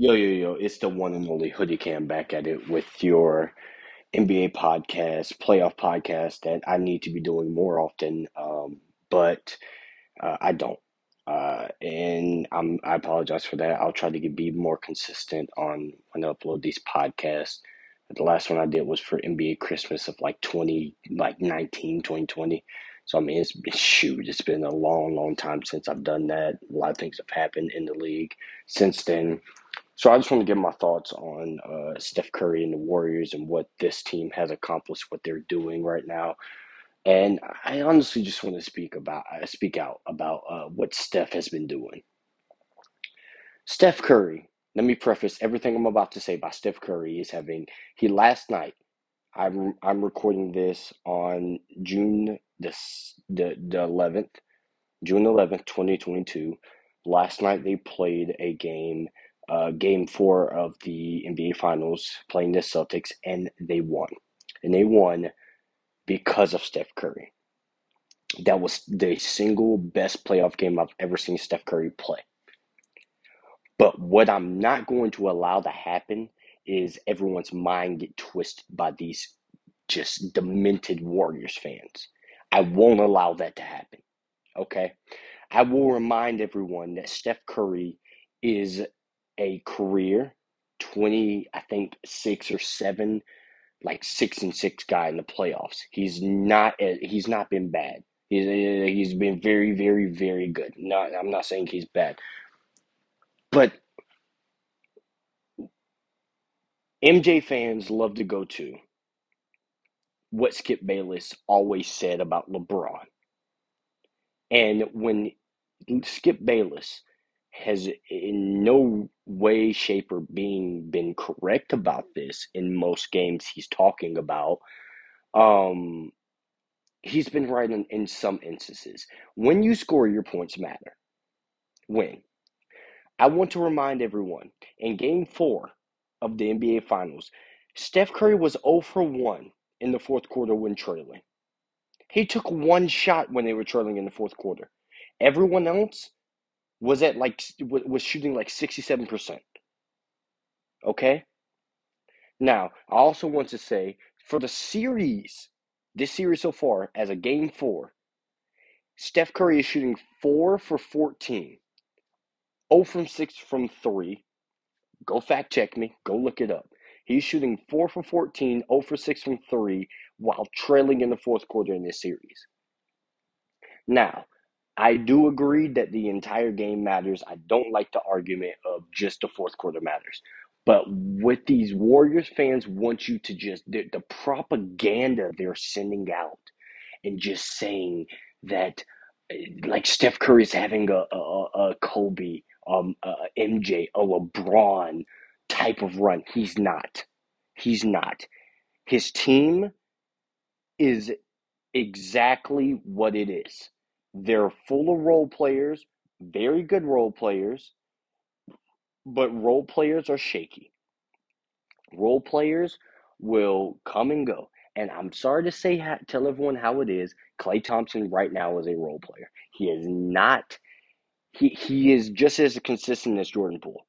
Yo, yo, yo, it's the one and only Hoodie Cam back at it with your NBA podcast, playoff podcast that I need to be doing more often, um, but uh, I don't. Uh, and I'm, I apologize for that. I'll try to get, be more consistent on when I upload these podcasts. The last one I did was for NBA Christmas of like 20, like 19, 2020. So, I mean, it's been, shoot, it's been a long, long time since I've done that. A lot of things have happened in the league since then. So I just want to give my thoughts on uh, Steph Curry and the Warriors and what this team has accomplished, what they're doing right now, and I honestly just want to speak about uh, speak out about uh, what Steph has been doing. Steph Curry. Let me preface everything I'm about to say by Steph Curry is having he last night. I'm I'm recording this on June the the the eleventh, June eleventh, twenty twenty two. Last night they played a game uh, game four of the NBA Finals playing the Celtics, and they won. And they won because of Steph Curry. That was the single best playoff game I've ever seen Steph Curry play. But what I'm not going to allow to happen is everyone's mind get twisted by these just demented Warriors fans. I won't allow that to happen. Okay? I will remind everyone that Steph Curry is a career 20, I think six or seven, like six and six guy in the playoffs. He's not he's not been bad. He's he's been very very very good. Not I'm not saying he's bad, but MJ fans love to go to what Skip Bayless always said about LeBron. And when Skip Bayless has in no way, shape, or being been correct about this in most games he's talking about. Um, he's been right in, in some instances. When you score, your points matter. When? I want to remind everyone in game four of the NBA Finals, Steph Curry was 0 for 1 in the fourth quarter when trailing. He took one shot when they were trailing in the fourth quarter. Everyone else was at like was shooting like 67%. Okay? Now, I also want to say for the series, this series so far as a game 4, Steph Curry is shooting 4 for 14. 0 from 6 from 3. Go fact check me. Go look it up. He's shooting 4 for 14, 0 for 6 from 3 while trailing in the fourth quarter in this series. Now, I do agree that the entire game matters. I don't like the argument of just the fourth quarter matters. But what these Warriors fans want you to just, the, the propaganda they're sending out and just saying that, like Steph Curry's having a, a, a Kobe, um, a MJ, a LeBron type of run. He's not. He's not. His team is exactly what it is. They're full of role players, very good role players, but role players are shaky. Role players will come and go. And I'm sorry to say, tell everyone how it is. Klay Thompson right now is a role player. He is not. He he is just as consistent as Jordan Poole,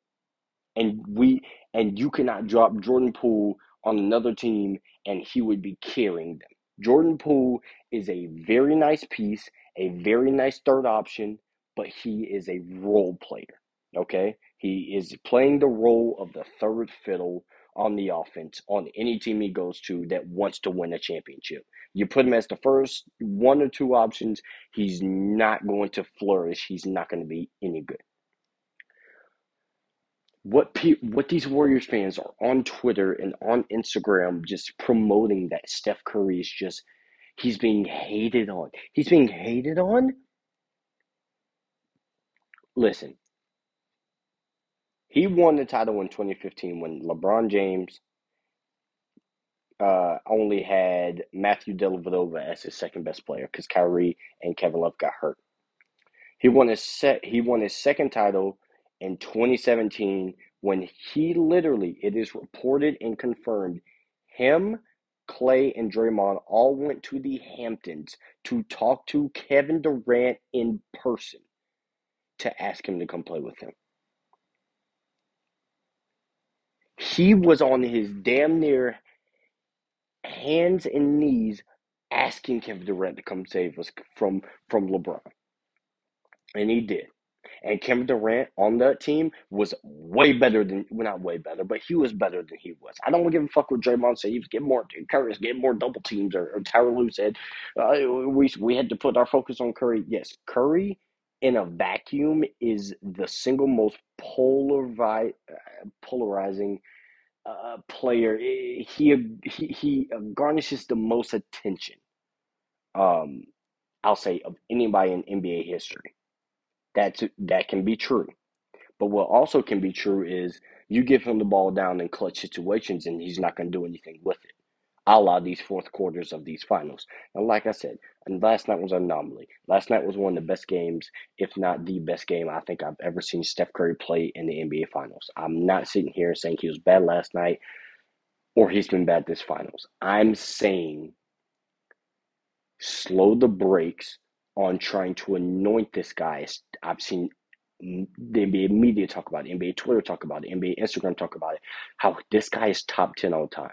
and we and you cannot drop Jordan Poole on another team and he would be carrying them. Jordan Poole is a very nice piece a very nice third option, but he is a role player. Okay? He is playing the role of the third fiddle on the offense on any team he goes to that wants to win a championship. You put him as the first one or two options, he's not going to flourish. He's not going to be any good. What pe- what these Warriors fans are on Twitter and on Instagram just promoting that Steph Curry is just He's being hated on. He's being hated on? Listen, he won the title in 2015 when LeBron James uh, only had Matthew Dellavedova as his second best player because Kyrie and Kevin Love got hurt. He won his set. He won his second title in 2017 when he literally, it is reported and confirmed, him Klay, and Draymond all went to the Hamptons to talk to Kevin Durant in person to ask him to come play with them. he was on his damn near hands and knees asking Kevin Durant to come save us from from LeBron. And he did. And Kevin Durant on that team was way better than well, not way better, but he was better than he was. I don't give a fuck what Draymond said. Getting more Curry was getting more double teams, or, or Tyronn Lue said uh, we we had to put our focus on Curry. Yes, Curry in a vacuum is the single most polarize, polarizing uh, player. He, he he garnishes the most attention. Um, I'll say of anybody in NBA history. That's that can be true. But what also can be true is you give him the ball down in clutch situations and he's not going to do anything with it. A la these fourth quarters of these finals. And like I said, and last night was an anomaly. Last night was one of the best games, if not the best game I think I've ever seen Steph Curry play in the NBA Finals. I'm not sitting here saying he was bad last night or he's been bad this finals. I'm saying slow the brakes on trying to anoint this guy. I've seen the NBA media talk about it, NBA Twitter talk about it, NBA Instagram talk about it, how this guy is top 10 all time.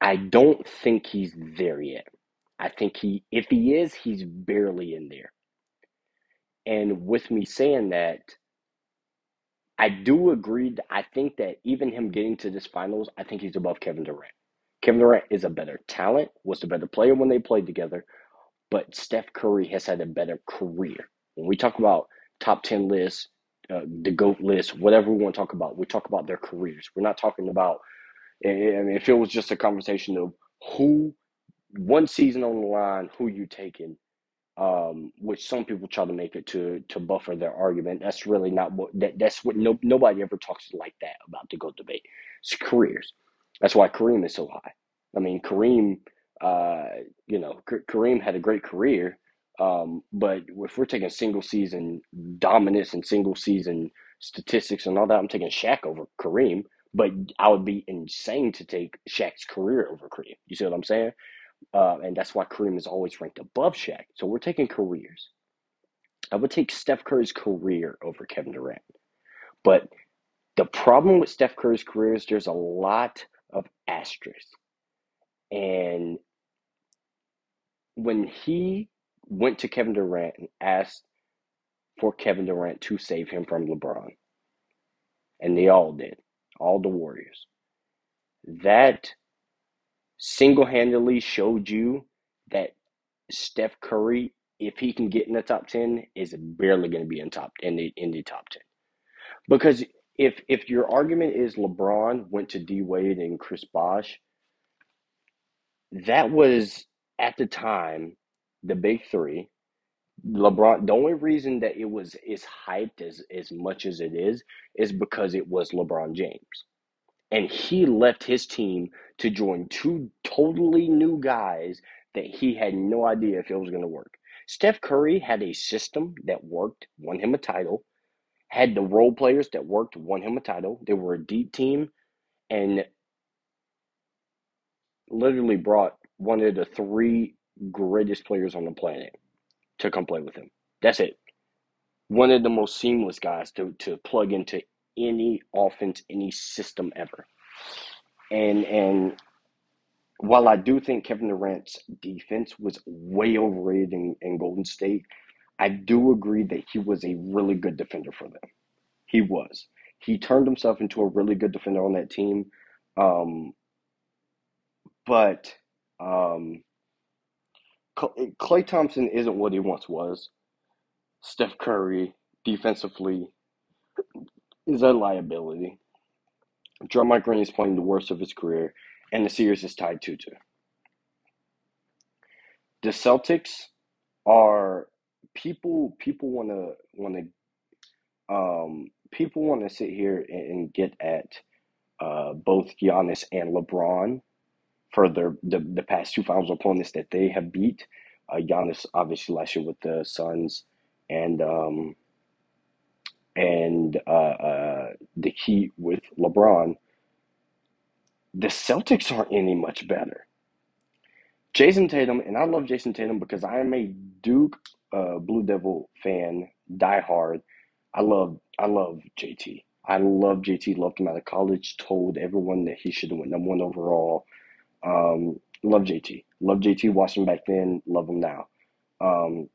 I don't think he's there yet. I think he, if he is, he's barely in there. And with me saying that, I do agree. I think that even him getting to this finals, I think he's above Kevin Durant. Kevin Durant is a better talent, was a better player when they played together, but Steph Curry has had a better career. When we talk about top 10 lists, uh, the GOAT list, whatever we want to talk about, we talk about their careers. We're not talking about, I mean, if it was just a conversation of who, one season on the line, who you taking, um, which some people try to make it to to buffer their argument. That's really not what that, that's what no, nobody ever talks like that about the GOAT debate. It's careers. That's why Kareem is so high. I mean, Kareem, uh, you know, Kareem had a great career, um, but if we're taking single season dominance and single season statistics and all that, I'm taking Shaq over Kareem. But I would be insane to take Shaq's career over Kareem. You see what I'm saying? Uh, and that's why Kareem is always ranked above Shaq. So we're taking careers. I would take Steph Curry's career over Kevin Durant. But the problem with Steph Curry's career is there's a lot asterisks. And when he went to Kevin Durant and asked for Kevin Durant to save him from LeBron, and they all did, all the Warriors, that single handedly showed you that Steph Curry, if he can get in the top ten, is barely going to be in top in the in the top ten. Because if if your argument is LeBron went to D Wade and Chris Bosh, that was at the time the big three. LeBron. The only reason that it was as hyped as as much as it is is because it was LeBron James, and he left his team to join two totally new guys that he had no idea if it was going to work. Steph Curry had a system that worked, won him a title had the role players that worked, won him a title. They were a deep team and literally brought one of the three greatest players on the planet to come play with him. That's it. One of the most seamless guys to, to plug into any offense, any system ever. And and while I do think Kevin Durant's defense was way overrated in, in Golden State, I do agree that he was a really good defender for them. He was. He turned himself into a really good defender on that team. Um, but um, Klay Thompson isn't what he once was. Steph Curry, defensively, is a liability. Draymond Green is playing the worst of his career, and the series is tied 2 2. The Celtics are people people want to want to um people want to sit here and, and get at uh both Giannis and LeBron for their the, the past two finals opponents that they have beat. Uh, Giannis obviously last year with the Suns and um and uh, uh the Heat with LeBron. The Celtics aren't any much better. Jayson Tatum, and I love Jayson Tatum because I am a Duke uh, Blue Devil fan, die hard. I love I love JT. I love JT, loved him out of college, told everyone that he should have went number one overall. Um, love JT. Love JT, watched him back then, love him now. Um,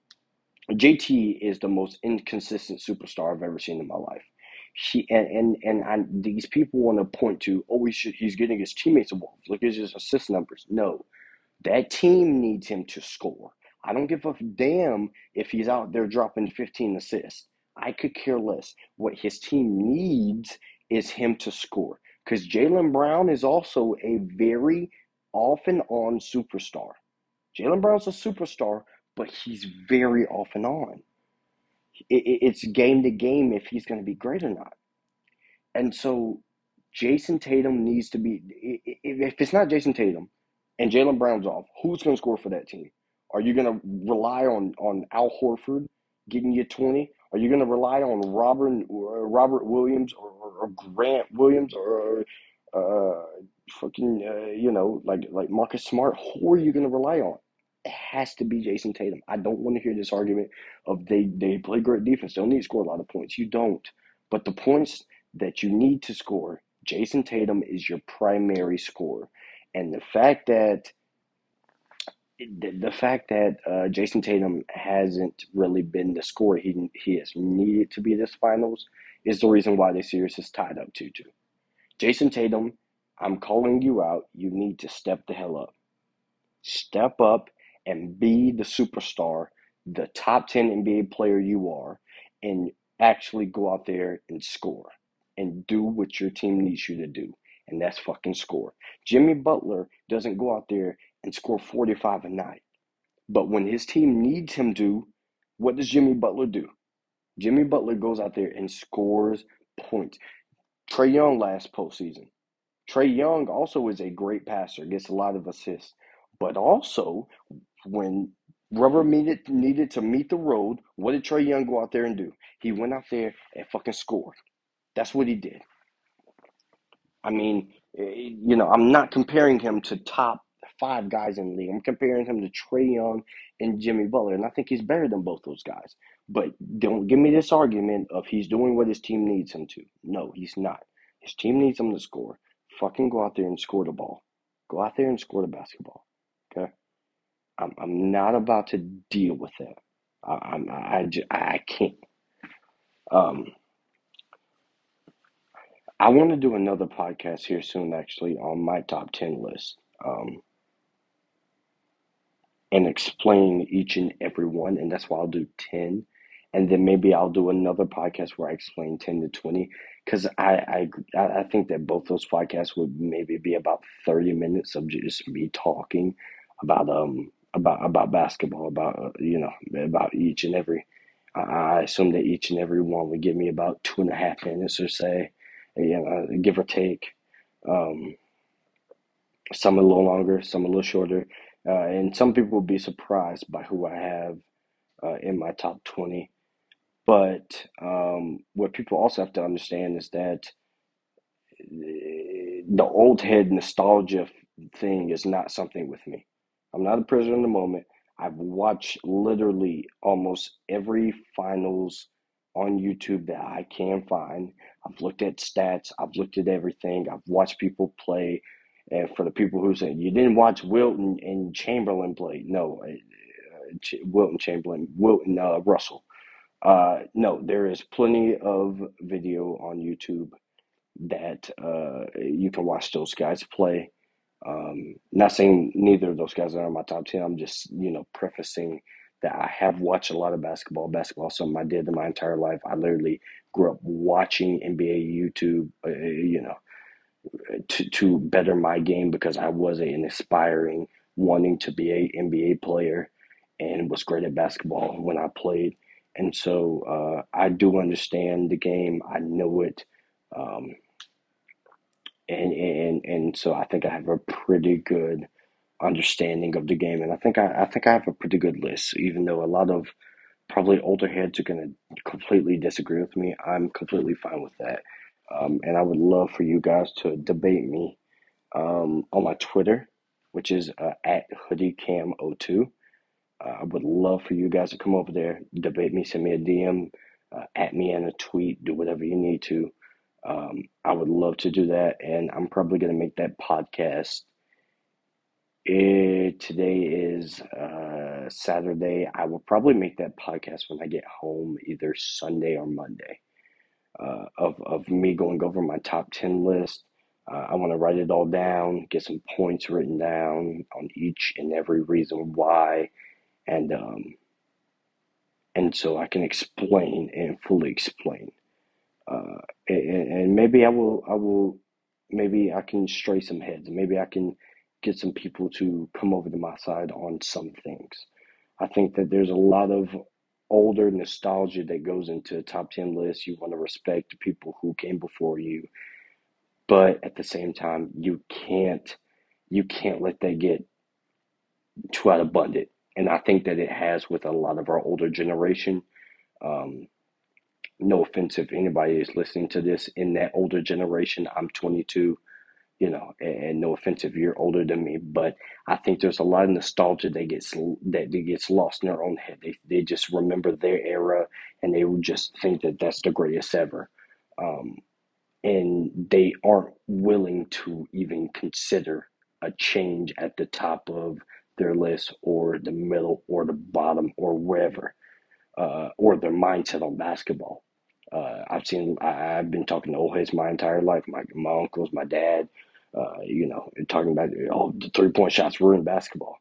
JT is the most inconsistent superstar I've ever seen in my life. He and and, and I, these people want to point to, oh, he should, he's getting his teammates involved. Look at his assist numbers. No, that team needs him to score. I don't give a damn if he's out there dropping 15 assists. I could care less. What his team needs is him to score. Because Jaylen Brown is also a very off and on superstar. Jaylen Brown's a superstar, but he's very off and on. it's game to game if he's going to be great or not. And so Jayson Tatum needs to be, if it's not Jayson Tatum, and Jaylen Brown's off, who's going to score for that team? Are you going to rely on on Al Horford getting you twenty? Are you going to rely on Robert Robert Williams or, or Grant Williams or uh, fucking uh, you know like like Marcus Smart? Who are you going to rely on? It has to be Jayson Tatum. I don't want to hear this argument of they they play great defense. They don't need to score a lot of points. You don't. But the points that you need to score, Jayson Tatum is your primary scorer. And the fact that the, the fact that uh, Jayson Tatum hasn't really been the scorer he he has needed to be this finals is the reason why this series is tied up 2 2. Jayson Tatum, I'm calling you out. You need to step the hell up. Step up and be the superstar, the top 10 NBA player you are, and actually go out there and score and do what your team needs you to do and that's fucking score. Jimmy Butler doesn't go out there and score 45 a night. But when his team needs him to, what does Jimmy Butler do? Jimmy Butler goes out there and scores points. Trae Young last postseason. Trae Young also is a great passer, gets a lot of assists. But also, when rubber needed needed to meet the road, what did Trae Young go out there and do? He went out there and fucking scored. That's what he did. I mean, eh, you know, I'm not comparing him to top five guys in the league. I'm comparing him to Trae Young and Jimmy Butler, and I think he's better than both those guys. But don't give me this argument of he's doing what his team needs him to. No, he's not. His team needs him to score. Fucking go out there and score the ball. Go out there and score the basketball. Okay. I'm I'm not about to deal with that. I, I'm I, I, I can't. Um, I want to do another podcast here soon, actually, on my top 10 list um, and explain each and every one. And that's why I'll do 10. And then maybe I'll do another podcast where I explain 10 to 20. Because I, I, I think that both those podcasts would maybe be about 30 minutes of just me talking about um about about basketball, about uh, you know about each and every. I assume that each and every one would give me about two and a half minutes or say know, give or take. Um, some a little longer, some a little shorter, uh, and some people will be surprised by who I have uh, in my top twenty. But um, what people also have to understand is that eh, the old head nostalgia thing is not something with me. I'm not a prisoner in the moment. I've watched literally almost every finals on YouTube that I can find. I've looked at stats, I've looked at everything, I've watched people play. And for the people who say you didn't watch Wilton and Chamberlain play, no, uh, Ch- Wilton Chamberlain, Wilton uh, Russell. Uh, no, there is plenty of video on YouTube that uh, you can watch those guys play. Um, not saying neither of those guys are on my top 10. I'm just, you know, prefacing that I have watched a lot of basketball. Basketball something I did in my entire life. I literally grew up watching NBA YouTube, uh, you know, to, to better my game because I was an aspiring, wanting to be a NBA player and was great at basketball when I played. And so uh, I do understand the game. I know it. Um, and, and, and so I think I have a pretty good understanding of the game, and I think I, I think I have a pretty good list. Even though a lot of probably older heads are going to completely disagree with me, I'm completely fine with that. Um, and I would love for you guys to debate me um, on my Twitter, which is uh, at hoodiecam02. Uh, I would love for you guys to come over there, debate me, send me a DM, uh, at me in a tweet, do whatever you need to. Um, I would love to do that, and I'm probably going to make that podcast. It, today is uh, Saturday. I will probably make that podcast when I get home, either Sunday or Monday, uh, of, of me going over my top 10 list. Uh, I want to write it all down, get some points written down on each and every reason why, and um, and so I can explain and fully explain. Uh, and, and maybe I will, I will, maybe I can stray some heads. Maybe I can get some people to come over to my side on some things. I think that there's a lot of older nostalgia that goes into a top 10 list. You want to respect the people who came before you, but at the same time, you can't, you can't let that get too out abundant. And I think that it has with a lot of our older generation. Um, no offense if anybody is listening to this in that older generation. I'm 22, you know, and, and no offense if you're older than me, but I think there's a lot of nostalgia that gets that gets lost in their own head. They they just remember their era and they would just think that that's the greatest ever, um, and they aren't willing to even consider a change at the top of their list or the middle or the bottom or wherever uh, or their mindset on basketball. Uh, I've seen, I, I've been talking to old heads my entire life. My my uncles, my dad, uh, you know, talking about oh the three point shots ruin basketball,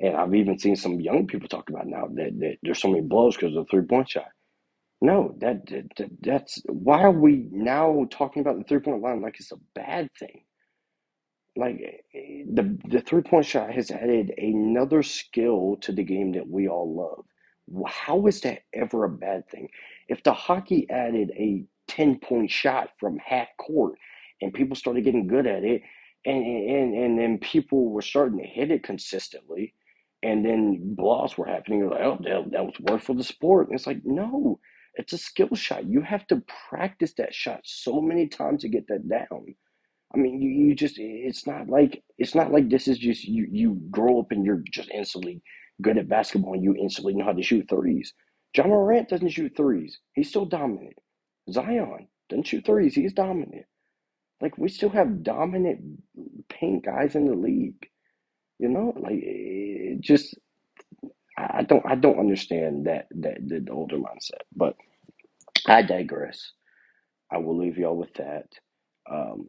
and I've even seen some young people talk about now that, that there's so many blows because of the three point shot. No, that, that that's why are we now talking about the three point line like it's a bad thing? Like the the three point shot has added another skill to the game that we all love. How is that ever a bad thing? If the hockey added a 10 point shot from half court and people started getting good at it, and, and, and then people were starting to hit it consistently, and then blocks were happening, you're like, oh, that, that was worth for the sport. And it's like, no, it's a skill shot. You have to practice that shot so many times to get that down. I mean, you, you just it's not like it's not like this is just you you grow up and you're just instantly good at basketball and you instantly know how to shoot threes. Ja Morant doesn't shoot threes. He's still dominant. Zion doesn't shoot threes. He's dominant. Like we still have dominant paint guys in the league. You know, like it just I don't I don't understand that that the older mindset. But I digress. I will leave y'all with that. Um,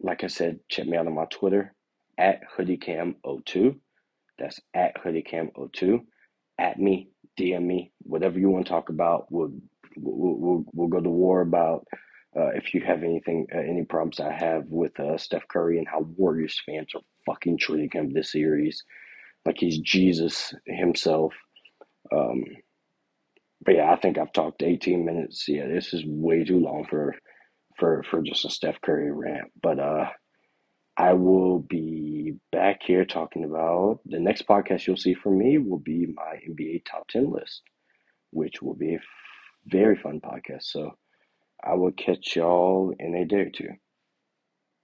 like I said, check me out on my Twitter at hoodiecam02. That's at hoodiecam02. At me, DM me, whatever you want to talk about. We'll we'll we'll, we'll go to war about uh, if you have anything, uh, any problems I have with uh, Steph Curry and how Warriors fans are fucking treating him this series, like he's Jesus himself. Um, but yeah, I think I've talked 18 minutes. Yeah, this is way too long for for for just a Steph Curry rant. But uh, I will be back here talking about the next podcast you'll see from me will be my NBA top 10 list, which will be a very fun podcast. So I will catch y'all in a day or two.